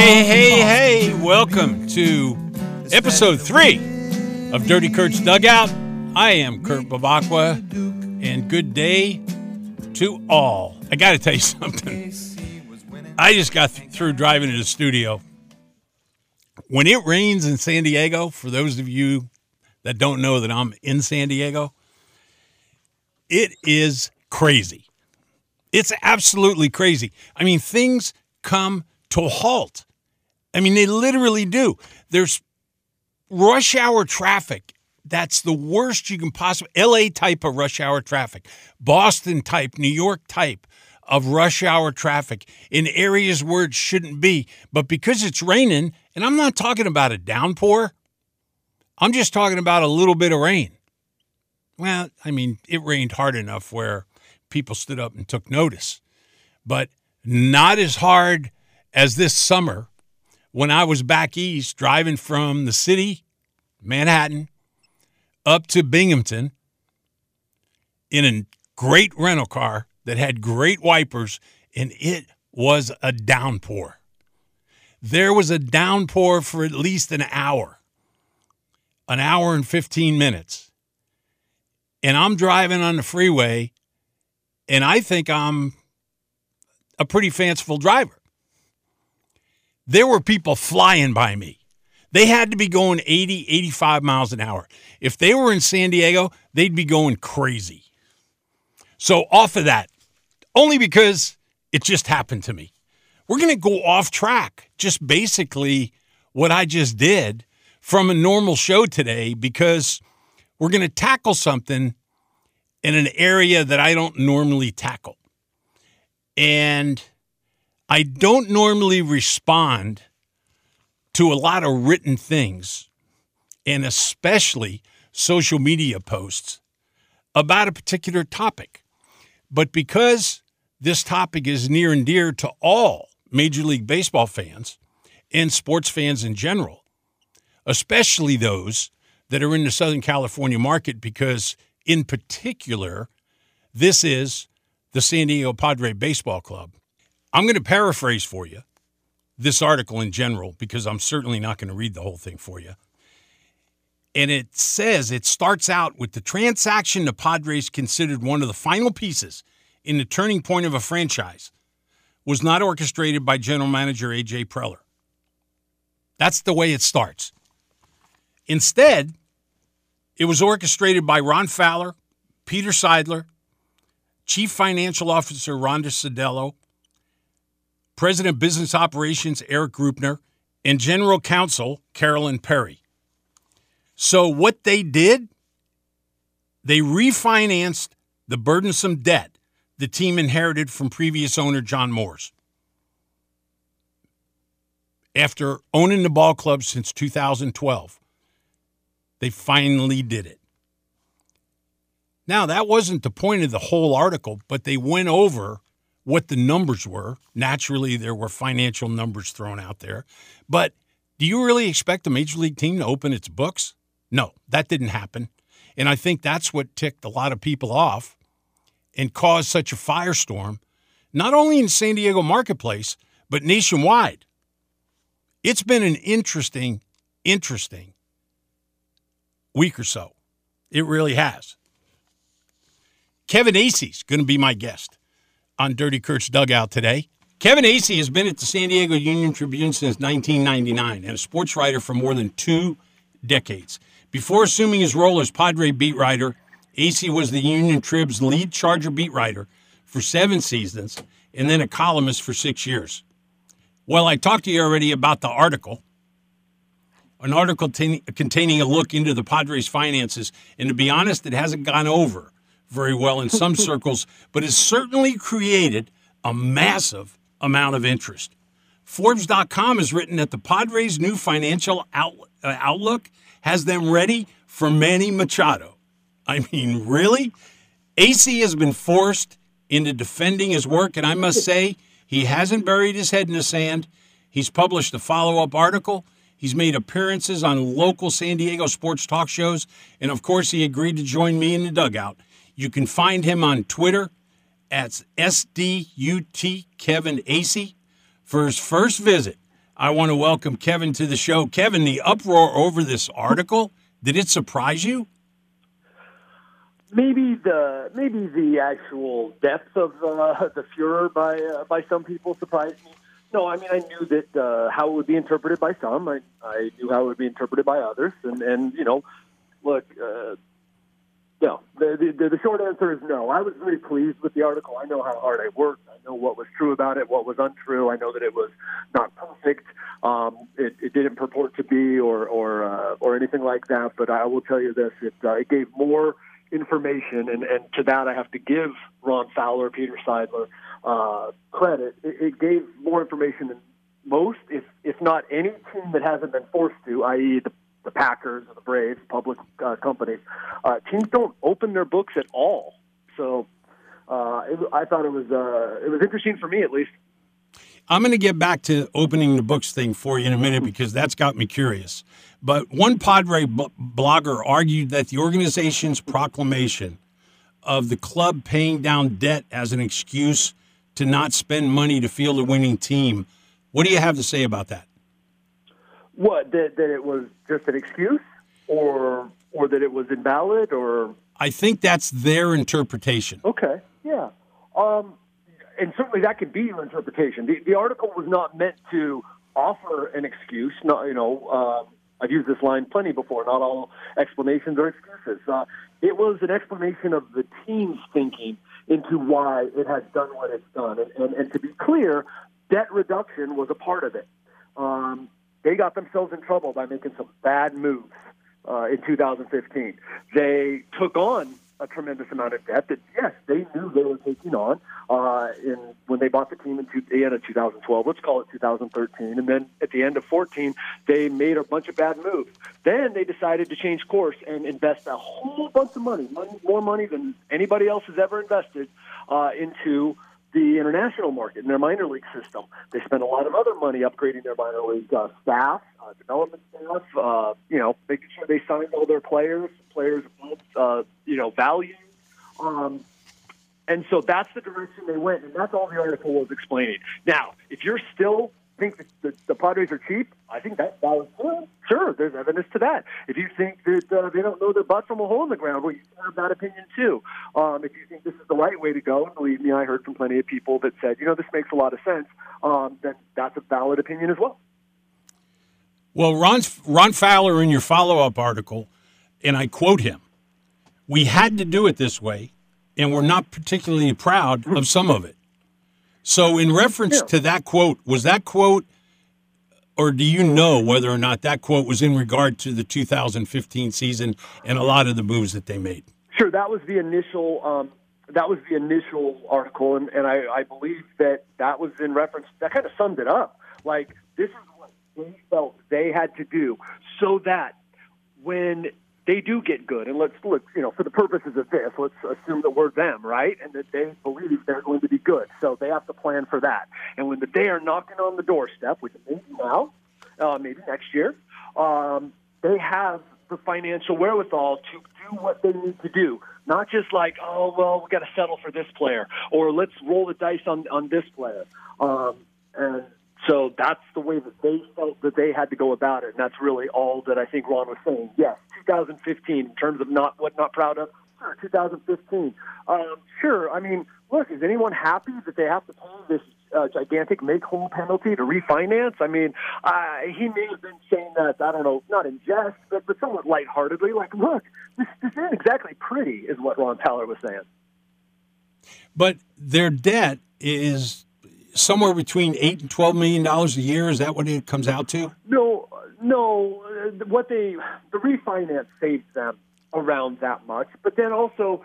Hey, hey, hey, welcome to episode three of Dirty Kurt's Dugout. I am Kurt Bevacqua, and good day to all. I got to tell you something. I just got th- through driving to the studio. When it rains in San Diego, for those of you that don't know that I'm in San Diego, it is crazy. It's absolutely crazy. I mean, things come to a halt. I mean, they literally do. There's rush hour traffic. That's the worst you can possibly LA type of rush hour traffic, Boston type, New York type of rush hour traffic in areas where it shouldn't be. But because it's raining, and I'm not talking about a downpour, I'm just talking about a little bit of rain. Well, I mean, it rained hard enough where people stood up and took notice, but not as hard as this summer when I was back east driving from the city, Manhattan, up to Binghamton in a great rental car that had great wipers, and it was a downpour. There was a downpour for at least an hour, an hour and 15 minutes. And I'm driving on the freeway, and I think I'm a pretty fanciful driver there were people flying by me. They had to be going 80, 85 miles an hour. If they were in San Diego, they'd be going crazy. So, off of that, only because it just happened to me. We're going to go off track, just basically what I just did from a normal show today, because we're going to tackle something in an area that I don't normally tackle. And I don't normally respond to a lot of written things, and especially social media posts about a particular topic. But because this topic is near and dear to all Major League Baseball fans and sports fans in general, especially those that are in the Southern California market, because in particular, this is the San Diego Padre Baseball Club. I'm going to paraphrase for you this article in general because I'm certainly not going to read the whole thing for you. And it says it starts out with the transaction the Padres considered one of the final pieces in the turning point of a franchise was not orchestrated by general manager AJ Preller. That's the way it starts. Instead, it was orchestrated by Ron Fowler, Peter Seidler, Chief Financial Officer Rhonda Cedello, President of Business Operations Eric Greupner, and General Counsel Carolyn Perry. So, what they did, they refinanced the burdensome debt the team inherited from previous owner John Moores. After owning the ball club since 2012, they finally did it. Now, that wasn't the point of the whole article, but they went over what the numbers were. Naturally, there were financial numbers thrown out there. But do you really expect a major league team to open its books? No, that didn't happen. And I think that's what ticked a lot of people off and caused such a firestorm, not only in San Diego marketplace, but nationwide. It's been an interesting, interesting week or so. It really has. Kevin Acee going to be my guest on Dirty Kurt's dugout today. Kevin Acee has been at the San Diego Union Tribune since 1999 and a sports writer for more than two decades. Before assuming his role as Padre beat writer, Acee was the Union Trib's lead Charger beat writer for seven seasons and then a columnist for six years. Well, I talked to you already about the article, an article t- containing a look into the Padres' finances, and to be honest, it hasn't gone over very well in some circles, but has certainly created a massive amount of interest. Forbes.com has written that the Padres' new financial out, uh, outlook has them ready for Manny Machado. I mean, really? Acee has been forced into defending his work, and I must say, he hasn't buried his head in the sand. He's published a follow up article. He's made appearances on local San Diego sports talk shows. And of course, he agreed to join me in the dugout you can find him on Twitter at SDUT Kevin. For his first visit, I want to welcome Kevin to the show. Kevin, the uproar over this article, did it surprise you? maybe the maybe the actual depth of uh, the furor by uh, by some people surprised me. No, I mean I knew that uh, how it would be interpreted by some. I I knew how it would be interpreted by others, and and you know, look, uh, no. The, the the short answer is no. I was very pleased with the article. I know how hard I worked. I know what was true about it, what was untrue. I know that it was not perfect. Um, it, it didn't purport to be or or uh, or anything like that. But I will tell you this: it uh, it gave more information, and, and to that I have to give Ron Fowler, Peter Seidler uh, credit. It, it gave more information than most, if if not any team that hasn't been forced to, i.e. the the Packers or the Braves, public uh, companies. Uh, teams don't open their books at all. So uh, it, I thought it was uh, it was interesting for me at least. I'm going to get back to opening the books thing for you in a minute because that's got me curious. But one Padre b- blogger argued that the organization's proclamation of the club paying down debt as an excuse to not spend money to field a winning team. What do you have to say about that? What that, that it was just an excuse, or or that it was invalid, or I think that's their interpretation. Okay, yeah, um, and certainly that could be your interpretation. The, the article was not meant to offer an excuse. Not you know. Um, I've used this line plenty before. Not all explanations are excuses. Uh, it was an explanation of the team's thinking into why it has done what it's done. And, and, and to be clear, debt reduction was a part of it. Um, they got themselves in trouble by making some bad moves uh, in 2015. They took on a tremendous amount of debt that, yes, they knew they were taking on uh, in when they bought the team in two, the end of 2012. Let's call it 2013, and then at the end of 14, they made a bunch of bad moves. Then they decided to change course and invest a whole bunch of money, money more money than anybody else has ever invested uh, into the international market in their minor league system. They spent a lot of other money upgrading their minor league uh, staff, uh, development staff. Uh, you know, making sure they signed all their players, players uh, you know value. Um, and so that's the direction they went, and that's all the article was explaining. Now, if you're still think the, the Padres are cheap, I think that, that was well, sure. There's evidence to that. If you think that uh, they don't know their butt from a hole in the ground, well, you have that opinion too. Um, if you think this is the right way to go, and believe me, I heard from plenty of people that said, you know, this makes a lot of sense. Um, then that's a valid opinion as well. Well, Ron Ron Fowler in your follow up article, and I quote him: "We had to do it this way, and we're not particularly proud of some of it." So, in reference yeah. to that quote, was that quote, or do you know whether or not that quote was in regard to the 2015 season and a lot of the moves that they made? Sure, that was the initial. Um, that was the initial article, and, and I, I believe that that was in reference. That kind of summed it up. Like this is what they felt they had to do so that when they do get good. And let's look, you know, for the purposes of this, let's assume that we're them, right? And that they believe they're going to be good. So they have to plan for that. And when the day are knocking on the doorstep, which maybe now, uh, maybe next year, um, they have the financial wherewithal to do what they need to do. Not just like, oh, well, we got to settle for this player, or let's roll the dice on, on this player. Um, and so that's the way that they felt that they had to go about it, and that's really all that I think Ron was saying. Yes, 2015 in terms of not what not proud of. Sure, 2015. Um, sure. I mean, look, is anyone happy that they have to pay this uh, gigantic make whole penalty to refinance? I mean, he may have been saying that I don't know, not in jest, but but somewhat lightheartedly. Like, look, this this isn't exactly pretty, is what Ron Fowler was saying. But their debt is somewhere between eight and twelve million dollars a year. Is that what it comes out to? No, no. What they the refinance saves them around that much, but then also,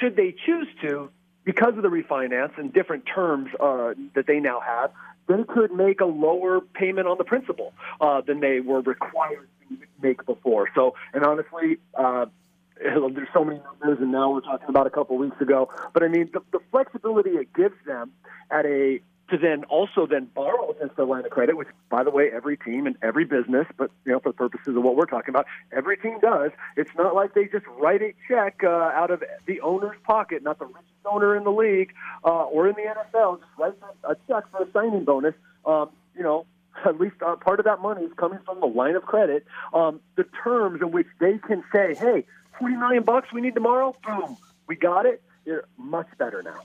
should they choose to, because of the refinance and different terms uh, that they now have, they could make a lower payment on the principal uh, than they were required to make before. So, and honestly, uh, there's so many numbers, and now we're talking about a couple weeks ago. But I mean, the, the flexibility it gives them at a to then also then borrow against their line of credit, which, by the way, every team and every business, but you know, for the purposes of what we're talking about, every team does. It's not like they just write a check uh, out of the owner's pocket, not the richest owner in the league uh, or in the NFL, just write a check for a signing bonus. Um, you know, at least uh, part of that money is coming from the line of credit. Um, the terms in which they can say, "Hey, twenty million bucks we need tomorrow." Boom, we got it. You're much better now.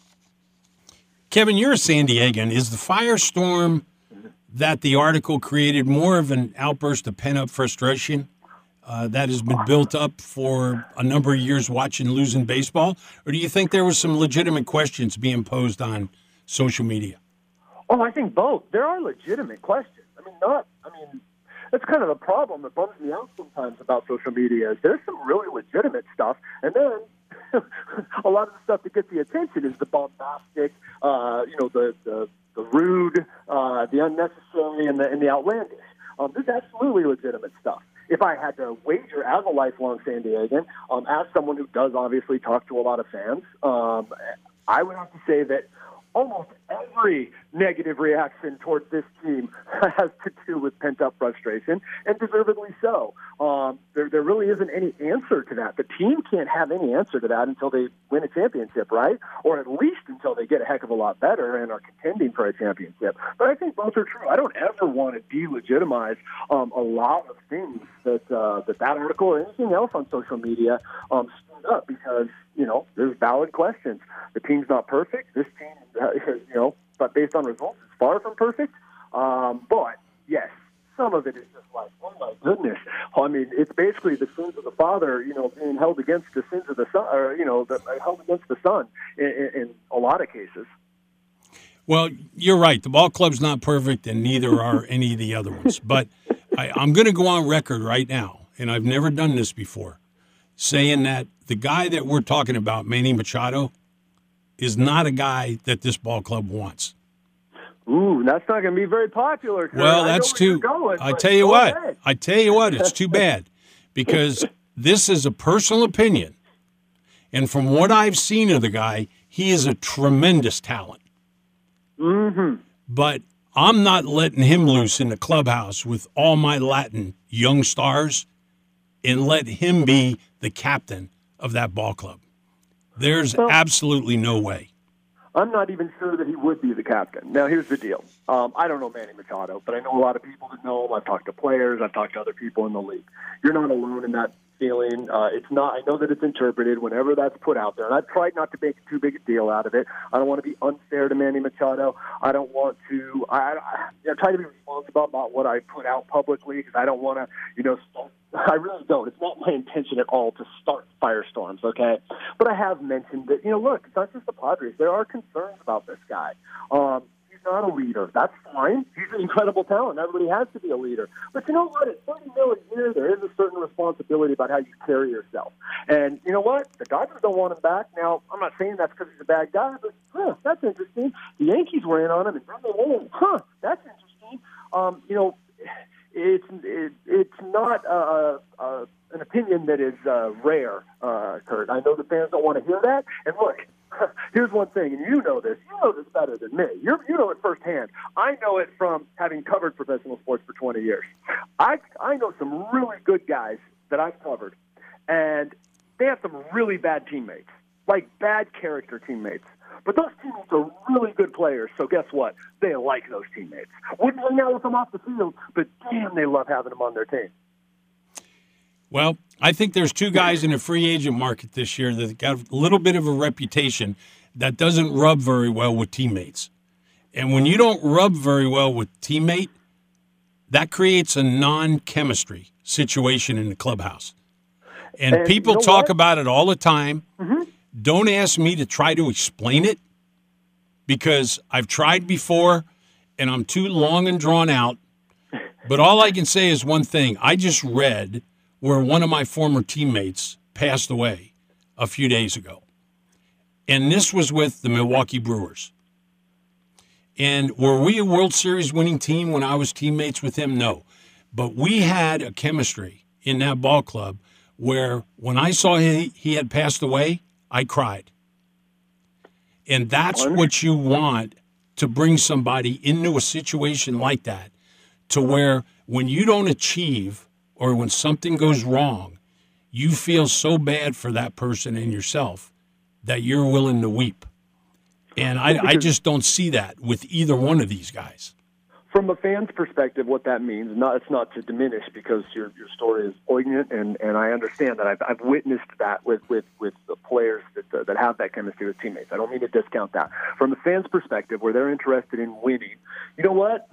Kevin, you're a San Diegan. Is the firestorm that the article created more of an outburst of pent up frustration uh, that has been built up for a number of years watching losing baseball? Or do you think there was some legitimate questions being posed on social media? Oh, I think both. There are legitimate questions. I mean, not, I mean, that's kind of the problem that bums me out sometimes about social media is there's some really legitimate stuff, and then a lot of the stuff that gets the attention is the bombastic, uh, you know, the the, the rude, uh, the unnecessary, and the and the outlandish. Um, there's absolutely legitimate stuff. If I had to wager as a lifelong San Diegan, um, as someone who does obviously talk to a lot of fans, um, I would have to say that almost every negative reaction towards this team has to do with pent up frustration, and deservedly so. Um, there, there really isn't any answer to that. The team can't have any answer to that until they win a championship, right? Or at least until they get a heck of a lot better and are contending for a championship. But I think both are true. I don't ever want to delegitimize um, a lot of things that uh, that that article or anything else on social media um, stood up because you know there's valid questions. The team's not perfect. This team, uh, you know, but based on results, it's far from perfect. Um, but yes, some of it is just like, oh my goodness. I mean, it's basically the sins of the father, you know, being held against the sins of the son, or you know, the, held against the son in, in, in a lot of cases. Well, you're right. The ball club's not perfect, and neither are any of the other ones. But I, I'm going to go on record right now, and I've never done this before, saying that the guy that we're talking about, Manny Machado, is not a guy that this ball club wants. Ooh, that's not going to be very popular. Well, that's too. Going, I tell you what. Ahead. I tell you what. It's too bad because this is a personal opinion, and from what I've seen of the guy, he is a tremendous talent. Mm-hmm. But I'm not letting him loose in the clubhouse with all my Latin young stars, and let him be the captain of that ball club. There's well, absolutely no way. I'm not even sure that he would be the captain. Now, here's the deal. Um, I don't know Manny Machado, but I know a lot of people that know him. I've talked to players. I've talked to other people in the league. You're not alone in that feeling. Uh, it's not. I know that it's interpreted whenever that's put out there, and I've tried not to make too big a deal out of it. I don't want to be unfair to Manny Machado. I don't want to. I, I, I try to be responsible about what I put out publicly because I don't want to, you know, start I really don't. It's not my intention at all to start firestorms, okay? But I have mentioned that, you know, look, it's not just the Padres. There are concerns about this guy. Um, not a leader. That's fine. He's an incredible talent. Everybody has to be a leader. But you know what? At 30 mil a year, there is a certain responsibility about how you carry yourself. And you know what? The Dodgers don't want him back. Now, I'm not saying that's because he's a bad guy, but huh, that's interesting. The Yankees were in on him, and huh, that's interesting. Um, you know, it's it, it's not uh, uh, an opinion that is uh, rare, uh, Kurt. I know the fans don't want to hear that. And look, here's one thing, and you know this. You know this better than me. You're, you know it firsthand. I know it from having covered professional sports for 20 years. I I know some really good guys that I've covered, and they have some really bad teammates, like bad character teammates. But those teammates are really good players, so guess what? They like those teammates. Wouldn't hang out with them off the field, but damn, they love having them on their team. Well, I think there's two guys in the free agent market this year that got a little bit of a reputation that doesn't rub very well with teammates. And when you don't rub very well with teammate, that creates a non-chemistry situation in the clubhouse. And, and people you know talk what? about it all the time. Mm-hmm. Don't ask me to try to explain it because I've tried before and I'm too long and drawn out. But all I can say is one thing. I just read where one of my former teammates passed away a few days ago. And this was with the Milwaukee Brewers. And were we a World Series winning team when I was teammates with him? No. But we had a chemistry in that ball club where when I saw he, he had passed away, I cried. And that's what you want to bring somebody into a situation like that to where when you don't achieve or when something goes wrong, you feel so bad for that person and yourself that you're willing to weep. And I, I just don't see that with either one of these guys. from a fan's perspective, what that means, not it's not to diminish because your your story is poignant, and, and I understand that I've, I've witnessed that with with with the players that uh, that have that chemistry with teammates. I don't mean to discount that. From a fan's perspective, where they're interested in winning, you know what?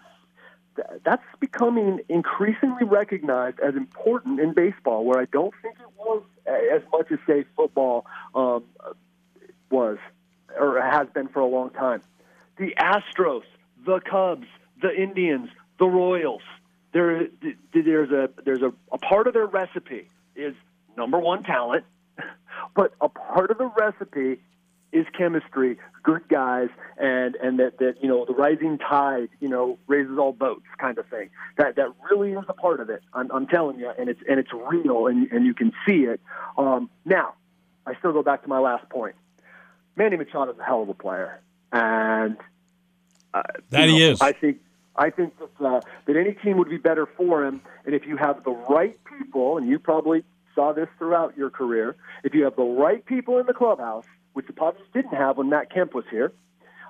That's becoming increasingly recognized as important in baseball, where I don't think it was as much as say football um, was or has been for a long time. The Astros, the Cubs the Indians, the Royals. There, there's a there's a, a part of their recipe is number one talent, but a part of the recipe is chemistry, good guys, and and that that you know the rising tide you know raises all boats kind of thing. That that really is a part of it. I'm, I'm telling you, and it's and it's real, and and you can see it. Um, now, I still go back to my last point. Manny Machado is a hell of a player, and uh, that he know, is. I think I think that, uh, that any team would be better for him. And if you have the right people, and you probably saw this throughout your career, if you have the right people in the clubhouse, which the Padres didn't have when Matt Kemp was here,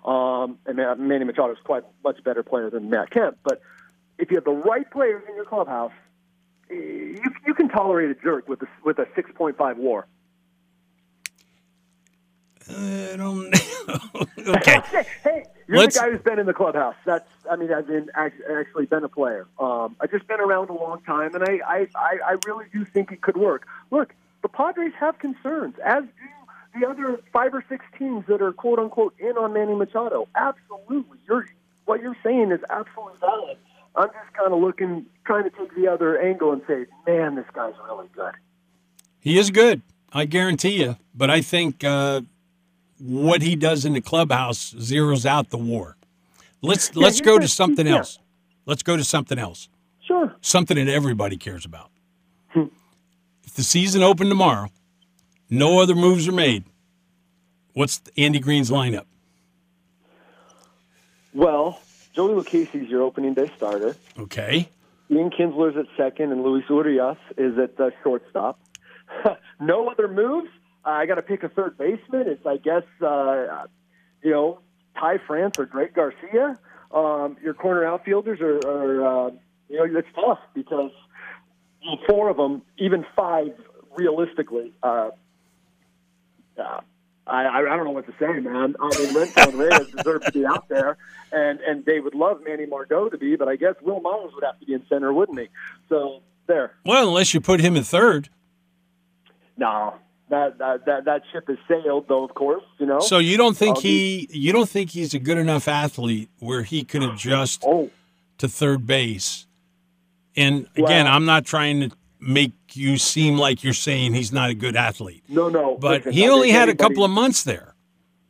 um, and Manny Machado is quite much better player than Matt Kemp, but if you have the right players in your clubhouse, you, you can tolerate a jerk with a, with a 6.5 WAR. I don't know. okay. hey, you're Let's, the guy who's been in the clubhouse. That's, I mean, I've been actually been a player. Um, I've just been around a long time, and I, I, I really do think it could work. Look, the Padres have concerns, as do the other five or six teams that are quote unquote in on Manny Machado. Absolutely, you're what you're saying is absolutely valid. I'm just kind of looking, trying to take the other angle and say, man, this guy's really good. He is good. I guarantee you. But I think uh, what he does in the clubhouse zeroes out the WAR. Let's yeah, let's go to something yeah. else. Let's go to something else. Sure. Something that everybody cares about. Hmm. If the season opened tomorrow, no other moves are made. What's Andy Green's lineup? Well, Joey Lucchesi's your opening day starter. Okay. Ian Kinsler's at second, and Luis Urias is at the shortstop. no other moves. Uh, I got to pick a third baseman. It's, I guess, uh, you know, Ty France or Drake Garcia. Um, your corner outfielders are, are uh, you know, it's tough because four of them, even five, realistically, uh, uh, I, I don't know what to say, man. I mean, and Reyes deserve to be out there, and and they would love Manny Margot to be, but I guess Wil Myers would have to be in center, wouldn't he? So there. Well, unless you put him in third. No, that that that, that ship has sailed, though. Of course, you know. So you don't think uh, he you don't think he's a good enough athlete where he could adjust oh. to third base? And again, well, I'm not trying to make you seem like you're saying he's not a good athlete. No, no. But listen, he only had anybody, a couple of months there.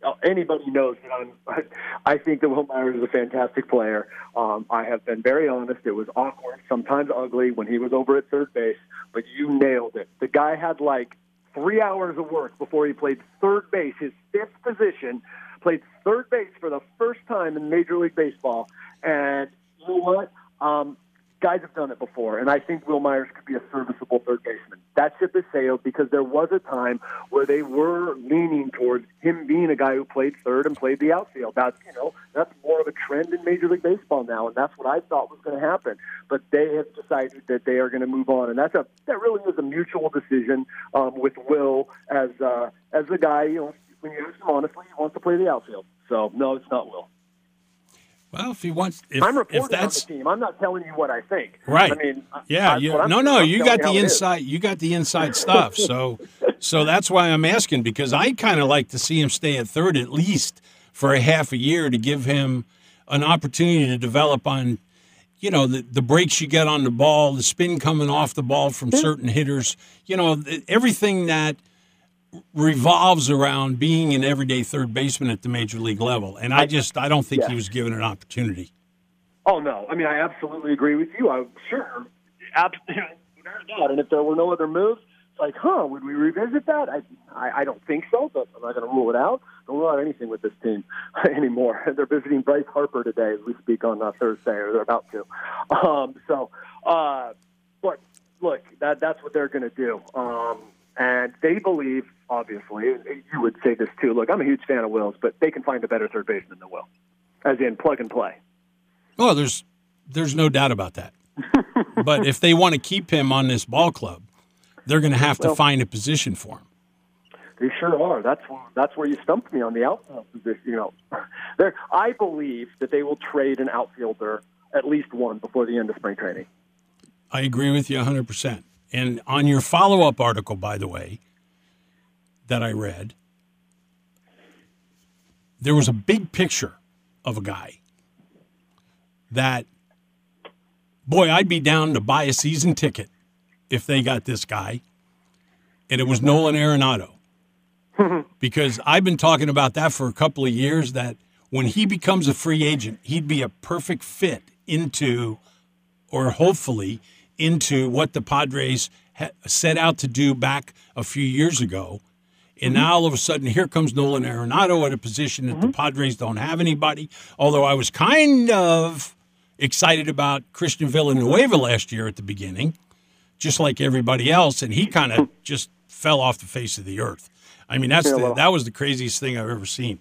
Oh, anybody knows that I'm. I think that Wil Myers is a fantastic player. Um, I have been very honest. It was awkward, sometimes ugly, when he was over at third base. But you nailed it. The guy had like three hours of work before he played third base, his fifth position, played third base for the first time in Major League Baseball. And you know what? Um, guys have done it before, and I think Wil Myers could be a serviceable third baseman. That ship has sailed because there was a time where they were leaning towards him being a guy who played third and played the outfield. That's you know that's more of a trend in Major League Baseball now, and that's what I thought was going to happen. But they have decided that they are going to move on, and that's a that really is a mutual decision um, with Wil as uh, as the guy. You know, when you ask him honestly, he wants to play the outfield. So no, it's not Wil. Well, if he wants, if, I'm reporting if that's on the team. I'm not telling you what I think. Right. I mean, yeah. I, you, no, no. I'm you got the inside. You got the inside stuff. So, so that's why I'm asking because I kind of like to see him stay at third at least for a half a year to give him an opportunity to develop on, you know, the the breaks you get on the ball, the spin coming off the ball from certain hitters. You know, everything that revolves around being an everyday third baseman at the major league level, and I just I don't think yeah. he was given an opportunity. Oh no, I mean I absolutely agree with you. I'm sure, absolutely, and if there were no other moves, it's like, huh, would we revisit that? I I, I don't think so, but I'm not going to rule it out. Don't rule out anything with this team anymore. They're visiting Bryce Harper today as we speak on uh, Thursday, or they're about to. Um, so, uh, but look, that that's what they're going to do. Um, and they believe, obviously, you would say this too. Look, I'm a huge fan of Wil's, but they can find a better third baseman than Wil, as in plug and play. Well, there's There's no doubt about that. but if they want to keep him on this ball club, they're going to have to Well- find a position for him. They sure are. That's that's where you stumped me on the outfield uh, position. You know, there. I believe that they will trade an outfielder, at least one, before the end of spring training. I agree with you 100%. And on your follow up article, by the way, that I read, there was a big picture of a guy that, boy, I'd be down to buy a season ticket if they got this guy. And it was Nolan Arenado. because I've been talking about that for a couple of years that when he becomes a free agent, he'd be a perfect fit into or hopefully into what the Padres ha- set out to do back a few years ago. And mm-hmm. now all of a sudden, here comes Nolan Arenado at a position that the mm-hmm. Padres don't have anybody. Although I was kind of excited about Christian Villanueva last year at the beginning, just like everybody else, and he kind of just fell off the face of the earth. I mean, that's the, that was the craziest thing I've ever seen.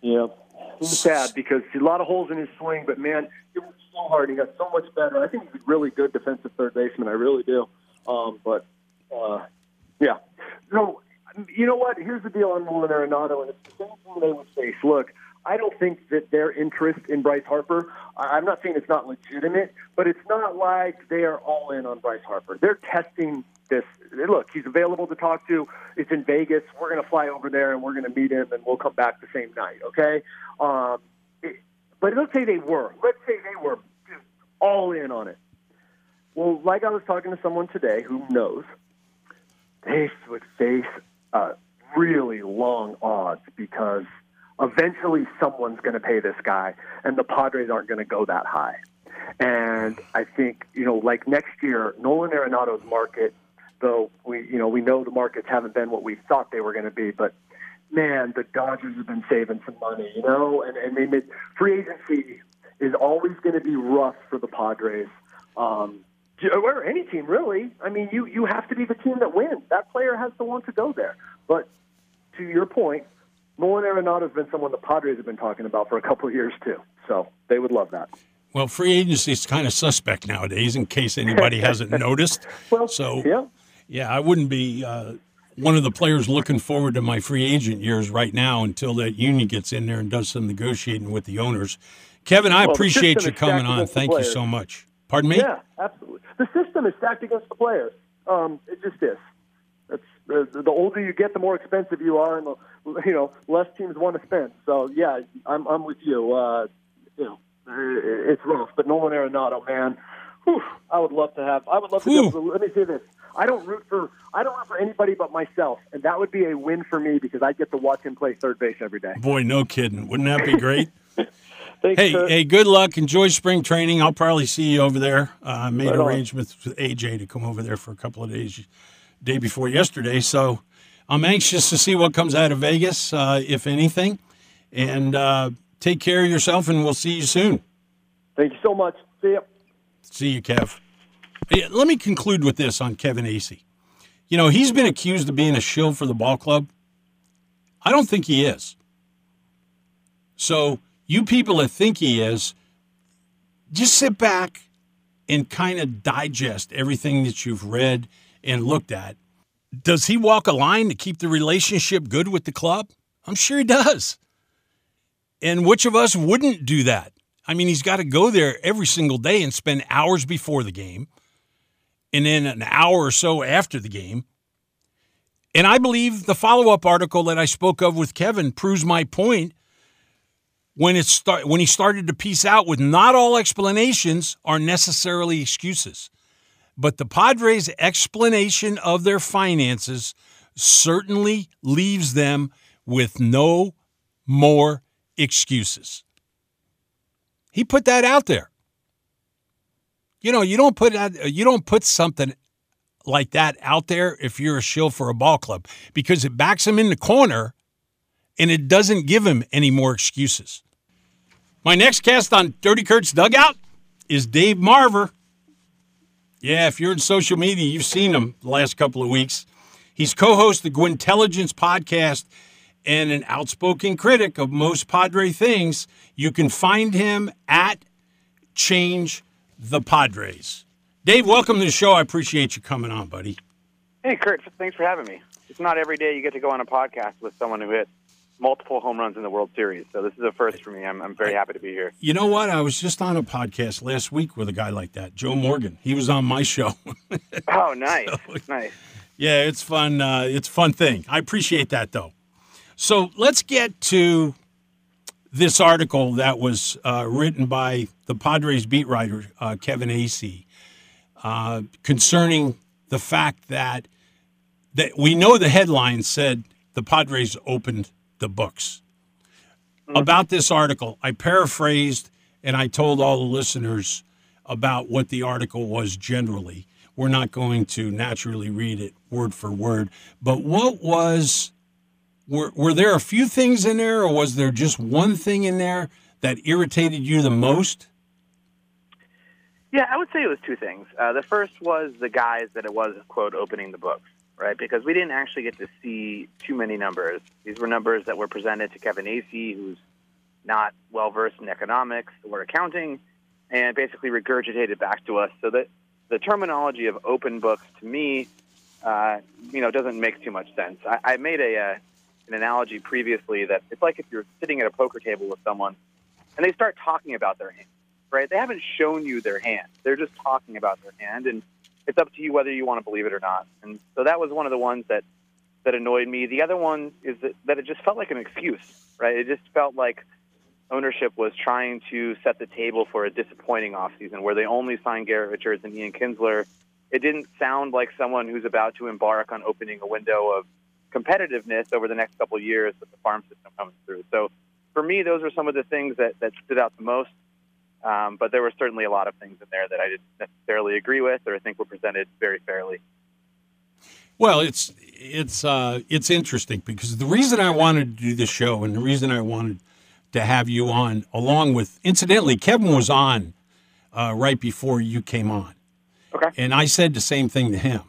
Yeah. It was sad because a lot of holes in his swing, but man, he worked so hard. He got so much better. I think he's a really good defensive third baseman. I really do. Um, but uh, yeah, no. You know what? Here's the deal on Nolan Arenado, and it's the same thing they would face. Look, I don't think that their interest in Bryce Harper. I'm not saying it's not legitimate, but it's not like they are all in on Bryce Harper. They're testing this. Look, he's available to talk to. It's in Vegas. We're going to fly over there and we're going to meet him, and we'll come back the same night. Okay. Um, but let's say they were. Let's say they were just all in on it. Well, like I was talking to someone today who knows, they would face uh, really long odds because eventually someone's going to pay this guy, and the Padres aren't going to go that high. And I think you know, like next year, Nolan Arenado's market, though we you know we know the markets haven't been what we thought they were going to be, but man, the Dodgers have been saving some money, you know, and and they made, free agency is always going to be rough for the Padres. Um, or any team really. I mean, you you have to be the team that wins. That player has to want to go there. But to your point, Nolan Arenado has been someone the Padres have been talking about for a couple of years too. So they would love that. Well, free agency is kind of suspect nowadays, in case anybody hasn't noticed. Well, so yeah. Yeah, I wouldn't be uh, one of the players looking forward to my free agent years right now until that union gets in there and does some negotiating with the owners. Kevin, I Well, appreciate you coming on. Thank you so much. Pardon me? Yeah, absolutely. The system is stacked against the players. Um, it just is. It's the, the older you get, the more expensive you are, and the you know less teams want to spend. So yeah, I'm I'm with you. Uh, you know, it's rough, but Nolan Arenado, man, whew, I would love to have. I would love to. Be Whew. able to let me say this. I don't root for I don't root for anybody but myself, and that would be a win for me because I get to watch him play third base every day. Boy, no kidding. Wouldn't that be great? Thanks, hey, Kurt. hey, good luck. Enjoy spring training. I'll probably see you over there. Uh, I made Right on. arrangements with AJ to come over there for a couple of days, day before yesterday. So I'm anxious to see what comes out of Vegas, uh, if anything. And uh, take care of yourself, and we'll see you soon. Thank you so much. See ya. See you, Kev. Let me conclude with this on Kevin Acee. You know, he's been accused of being a shill for the ball club. I don't think he is. So, you people that think he is, just sit back and kind of digest everything that you've read and looked at. Does he walk a line to keep the relationship good with the club? I'm sure he does. And which of us wouldn't do that? I mean, he's got to go there every single day and spend hours before the game and then an hour or so after the game. And I believe the follow up article that I spoke of with Kevin proves my point when it start when he started to piece out with not all explanations are necessarily excuses. But the Padres' explanation of their finances certainly leaves them with no more excuses. He put that out there. You know, you don't put that, you don't put something like that out there if you're a shill for a ball club because it backs him in the corner and it doesn't give him any more excuses. My next cast on Dirty Kurt's Dugout is Dave Marver. Yeah, if you're in social media, you've seen him the last couple of weeks. He's co-host the Gwynntelligence podcast and an outspoken critic of most Padre things. You can find him at change the Padres. Dave, welcome to the show. I appreciate you coming on, buddy. Hey, Kurt, thanks for having me. It's not every day you get to go on a podcast with someone who hit multiple home runs in the World Series. So this is a first for me. I'm, I'm very happy to be here. You know what? I was just on a podcast last week with a guy like that, Joe Morgan. He was on my show. oh, nice, so, nice. Yeah, it's fun. Uh, it's a fun thing. I appreciate that though. So let's get to this article that was uh, written by the Padres beat writer uh, Kevin Acee uh, concerning the fact that that we know the headline said the Padres opened the books. Mm-hmm. About this article, I paraphrased and I told all the listeners about what the article was generally. We're not going to naturally read it word for word, but what was were were there a few things in there or was there just one thing in there that irritated you the most? Yeah, I would say it was two things. Uh, the first was the guys that it was quote opening the books, right? Because we didn't actually get to see too many numbers. These were numbers that were presented to Kevin Acee, who's not well versed in economics or accounting, and basically regurgitated back to us. So that the terminology of open books to me, uh, you know, doesn't make too much sense. I, I made a uh, an analogy previously that it's like if you're sitting at a poker table with someone and they start talking about their hand right? They haven't shown you their hand. They're just talking about their hand, and it's up to you whether you want to believe it or not. And so that was one of the ones that that annoyed me. The other one is that, that it just felt like an excuse, right? It just felt like ownership was trying to set the table for a disappointing offseason where they only signed Garrett Richards and Ian Kinsler. It didn't sound like someone who's about to embark on opening a window of competitiveness over the next couple of years with the farm system coming through. So for me, those were some of the things that, that stood out the most. Um, but there were certainly a lot of things in there that I didn't necessarily agree with, or I think were presented very fairly. Well, it's it's uh, it's interesting because the reason I wanted to do the show and the reason I wanted to have you on, along with incidentally, Kevin was on uh, right before you came on. Okay. And I said the same thing to him.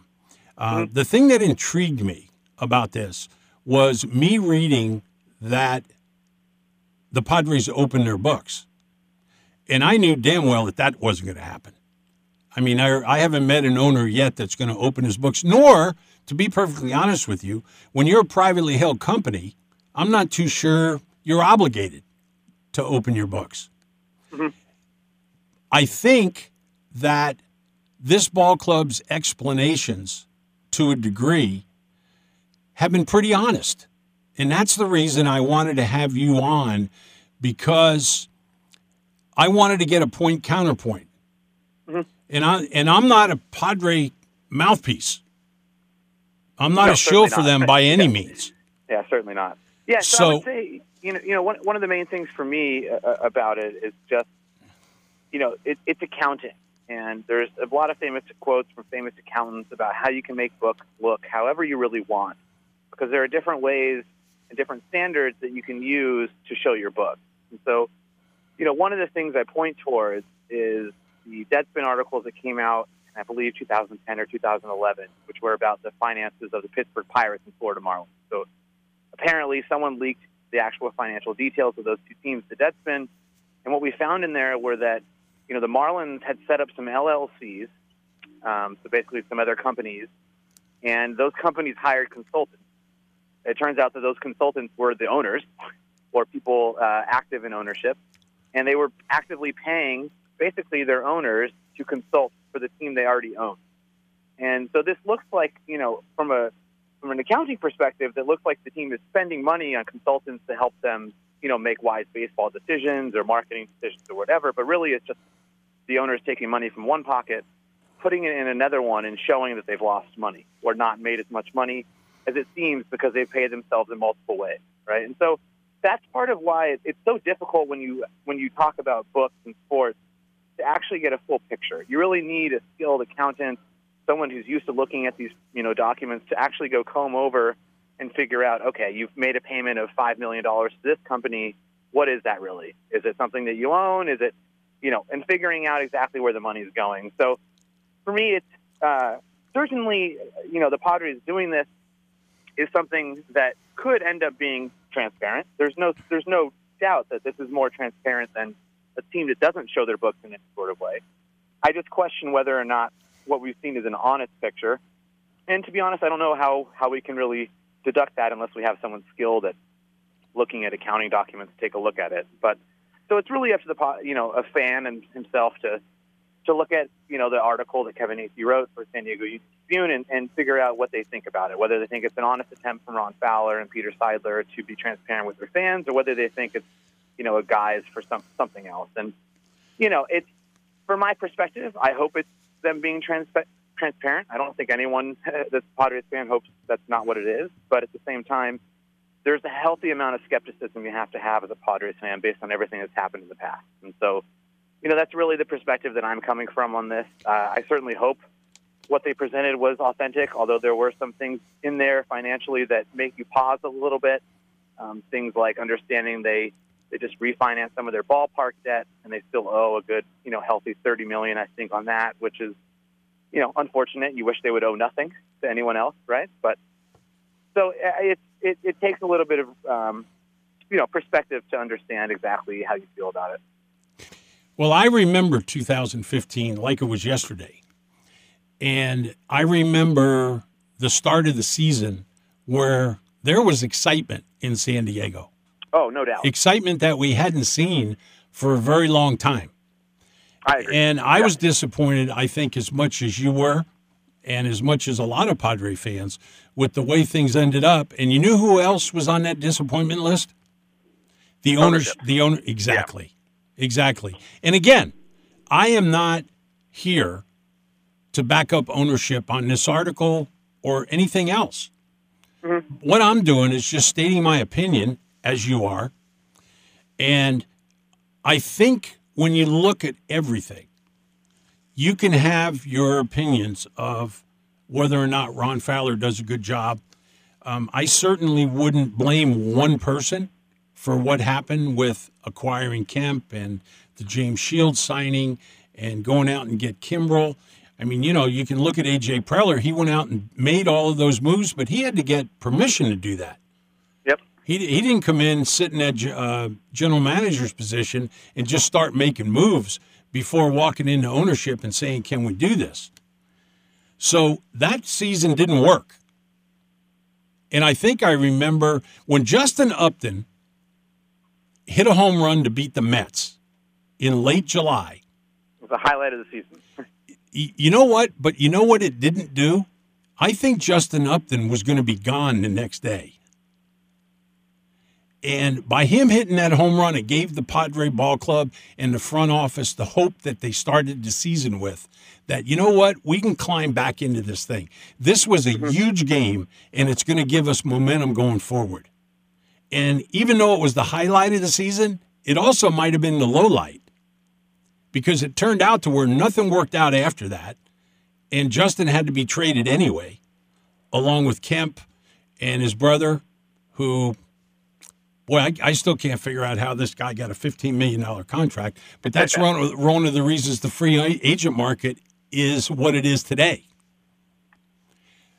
Uh, mm-hmm. The thing that intrigued me about this was me reading that the Padres opened their books and I knew damn well that that wasn't going to happen. I mean, I, I haven't met an owner yet that's going to open his books, nor, to be perfectly honest with you, when you're a privately held company, I'm not too sure you're obligated to open your books. Mm-hmm. I think that this ball club's explanations, to a degree, have been pretty honest. And that's the reason I wanted to have you on because I wanted to get a point counterpoint. Mm-hmm. And I and I'm not a Padre mouthpiece. I'm not no, a shill for not. them by any yeah. means. Yeah, certainly not. Yeah, so, so, I would say you know you know one one of the main things for me uh, uh, about it is just you know it, it's accounting, and there's a lot of famous quotes from famous accountants about how you can make books look however you really want, because there are different ways and different standards that you can use to show your book. And so you know, one of the things I point towards is the Deadspin articles that came out, I believe 2010 or 2011, which were about the finances of the Pittsburgh Pirates and Florida Marlins. So apparently, someone leaked the actual financial details of those two teams to Deadspin, and what we found in there were that you know the Marlins had set up some LLCs, um, so basically some other companies, and those companies hired consultants. It turns out that those consultants were the owners or people uh, active in ownership and they were actively paying basically their owners to consult for the team they already own. And so this looks like, you know, from a from an accounting perspective, that looks like the team is spending money on consultants to help them, you know, make wise baseball decisions or marketing decisions or whatever. But really, it's just the owners taking money from one pocket, putting it in another one, and showing that they've lost money or not made as much money as it seems because they paid themselves in multiple ways, right? And so that's part of why it's so difficult when you when you talk about books and sports to actually get a full picture. You really need a skilled accountant, someone who's used to looking at these you know documents to actually go comb over and figure out okay, you've made a payment of five million dollars to this company. What is that really? Is it something that you own? Is it you know, and figuring out exactly where the money is going. So for me, it's uh, certainly you know the Padres doing this is something that could end up being transparent. There's no there's no doubt that this is more transparent than a team that doesn't show their books in any sort of way. I just question whether or not what we've seen is an honest picture. And to be honest, I don't know how, how we can really deduct that unless we have someone skilled at looking at accounting documents to take a look at it. But so it's really up to the you know a fan and himself to to look at you know the article that Kevin Acee wrote for San Diego Union And, and figure out what they think about it. Whether they think it's an honest attempt from Ron Fowler and Peter Seidler to be transparent with their fans, or whether they think it's you know a guise for some something else. And you know it's from my perspective, I hope it's them being trans- transparent. I don't think anyone that's a Padres fan hopes that's not what it is. But at the same time, there's a healthy amount of skepticism you have to have as a Padres fan based on everything that's happened in the past. And so, you know, that's really the perspective that I'm coming from on this. Uh, I certainly hope what they presented was authentic, although there were some things in there financially that make you pause a little bit. Um, things like understanding they they just refinanced some of their ballpark debt and they still owe a good, you know, healthy 30 million, I think, on that, which is, you know, unfortunate. You wish they would owe nothing to anyone else, right? But so uh, it, it, it takes a little bit of, um, you know, perspective to understand exactly how you feel about it. Well, I remember 2015 like it was yesterday. And I remember the start of the season where there was excitement in San Diego. Oh, no doubt. Excitement that we hadn't seen for a very long time. I agree. And I yeah. was disappointed, I think, as much as you were, and as much as a lot of Padre fans, with the way things ended up. And you knew who else was on that disappointment list? The owners, Ownership. the owner, exactly, yeah. exactly. And again, I am not here to back up ownership on this article or anything else. Mm-hmm. What I'm doing is just stating my opinion, as you are. And I think when you look at everything, you can have your opinions of whether or not Ron Fowler does a good job. Um, I certainly wouldn't blame one person for what happened with acquiring Kemp and the James Shields signing and going out and get Kimbrel. I mean, you know, you can look at AJ Preller. He went out and made all of those moves, but he had to get permission to do that. Yep. He, he didn't come in sitting at uh, general manager's position and just start making moves before walking into ownership and saying, "Can we do this?" So that season didn't work. And I think I remember when Justin Upton hit a home run to beat the Mets in late July. It was the highlight of the season. You know what? But you know what it didn't do? I think Justin Upton was going to be gone the next day. And by him hitting that home run, it gave the Padre Ball Club and the front office the hope that they started the season with that, you know what, we can climb back into this thing. This was a mm-hmm. huge game, and it's going to give us momentum going forward. And even though it was the highlight of the season, it also might have been the low light because it turned out to where nothing worked out after that. And Justin had to be traded anyway, along with Kemp and his brother, who boy, I, I, still can't figure out how this guy got a $15 million contract. But that's one, one of the reasons the free agent market is what it is today.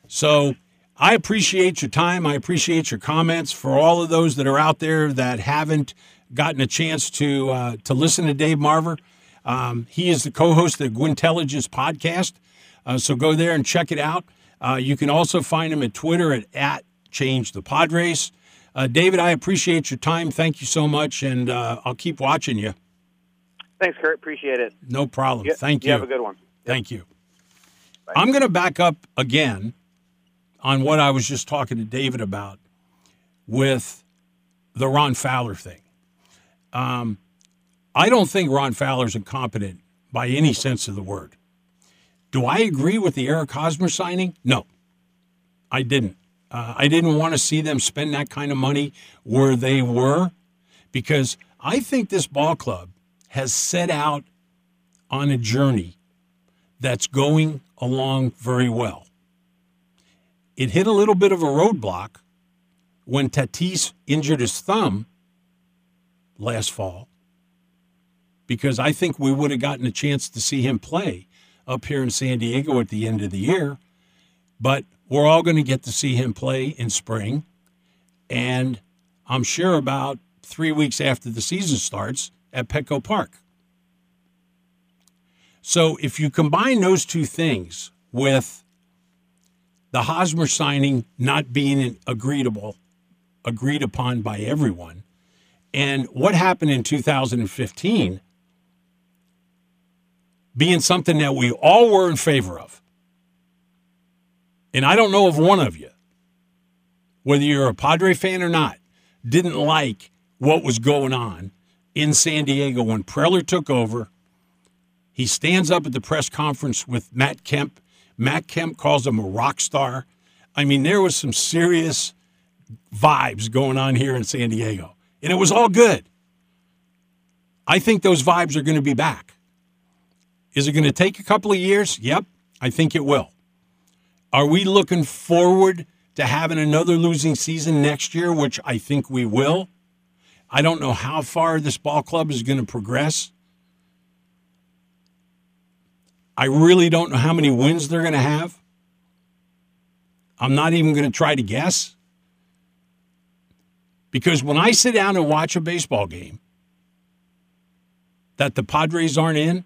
So I appreciate your time. I appreciate your comments. For all of those that are out there that haven't gotten a chance to uh, to listen to Dave Marver, um, he is the co-host of the Gwynntelligence podcast. Uh, so go there and check it out. Uh, you can also find him at Twitter at, at Change the Padres. Uh, David, I appreciate your time. Thank you so much, and uh, I'll keep watching you. Thanks, Kurt. Appreciate it. No problem. You, Thank you. You have a good one. Thank you. Bye. I'm going to back up again on what I was just talking to David about with the Ron Fowler thing. Um, I don't think Ron Fowler's incompetent by any sense of the word. Do I agree with the Eric Hosmer signing? No, I didn't. Uh, I didn't want to see them spend that kind of money where they were because I think this ball club has set out on a journey that's going along very well. It hit a little bit of a roadblock when Tatis injured his thumb last fall because I think we would have gotten a chance to see him play up here in San Diego at the end of the year. But we're all going to get to see him play in spring. And I'm sure about three weeks after the season starts at Petco Park. So if you combine those two things with the Hosmer signing not being agreeable, agreed upon by everyone, and what happened in 2015 being something that we all were in favor of. And I don't know of one of you, whether you're a Padre fan or not, didn't like what was going on in San Diego when Preller took over. He stands up at the press conference with Matt Kemp. Matt Kemp calls him a rock star. I mean, there was some serious vibes going on here in San Diego, and it was all good. I think those vibes are going to be back. Is it going to take a couple of years? Yep, I think it will. Are we looking forward to having another losing season next year, which I think we will? I don't know how far this ball club is going to progress. I really don't know how many wins they're going to have. I'm not even going to try to guess. Because when I sit down and watch a baseball game that the Padres aren't in,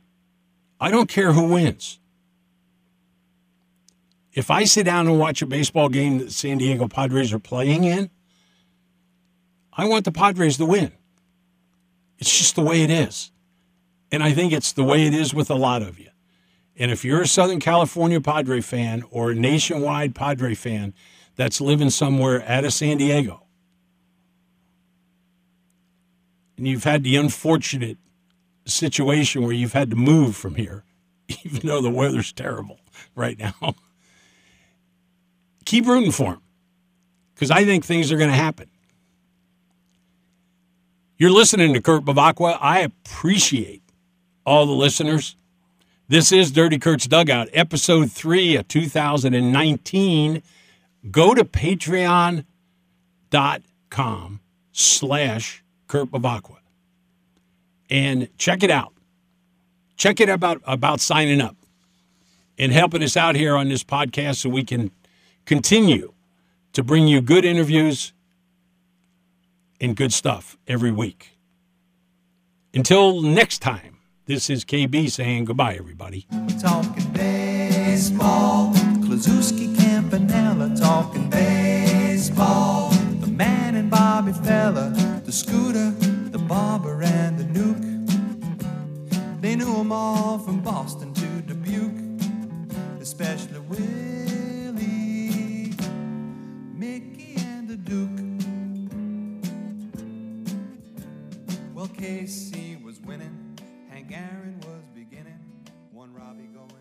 I don't care who wins. If I sit down and watch a baseball game that San Diego Padres are playing in, I want the Padres to win. It's just the way it is. And I think it's the way it is with a lot of you. And if you're a Southern California Padre fan or a nationwide Padre fan that's living somewhere out of San Diego, and you've had the unfortunate situation where you've had to move from here, even though the weather's terrible right now, keep rooting for him because I think things are going to happen. You're listening to Kurt Bevacqua. I appreciate all the listeners. This is Dirty Kurt's Dugout, episode three of 2019. Go to patreon.com slash Kurt and check it out. Check it about about signing up and helping us out here on this podcast so we can continue to bring you good interviews and good stuff every week. Until next time. This is KB saying goodbye, everybody. Talking baseball, Kluszewski, Campanella, talking baseball. The man and Bobby Feller, the scooter, Duke. They knew them all from Boston to Dubuque, especially Willie, Mickey, and the Duke. Well, Casey was winning, Hank Aaron was beginning, one Robbie going.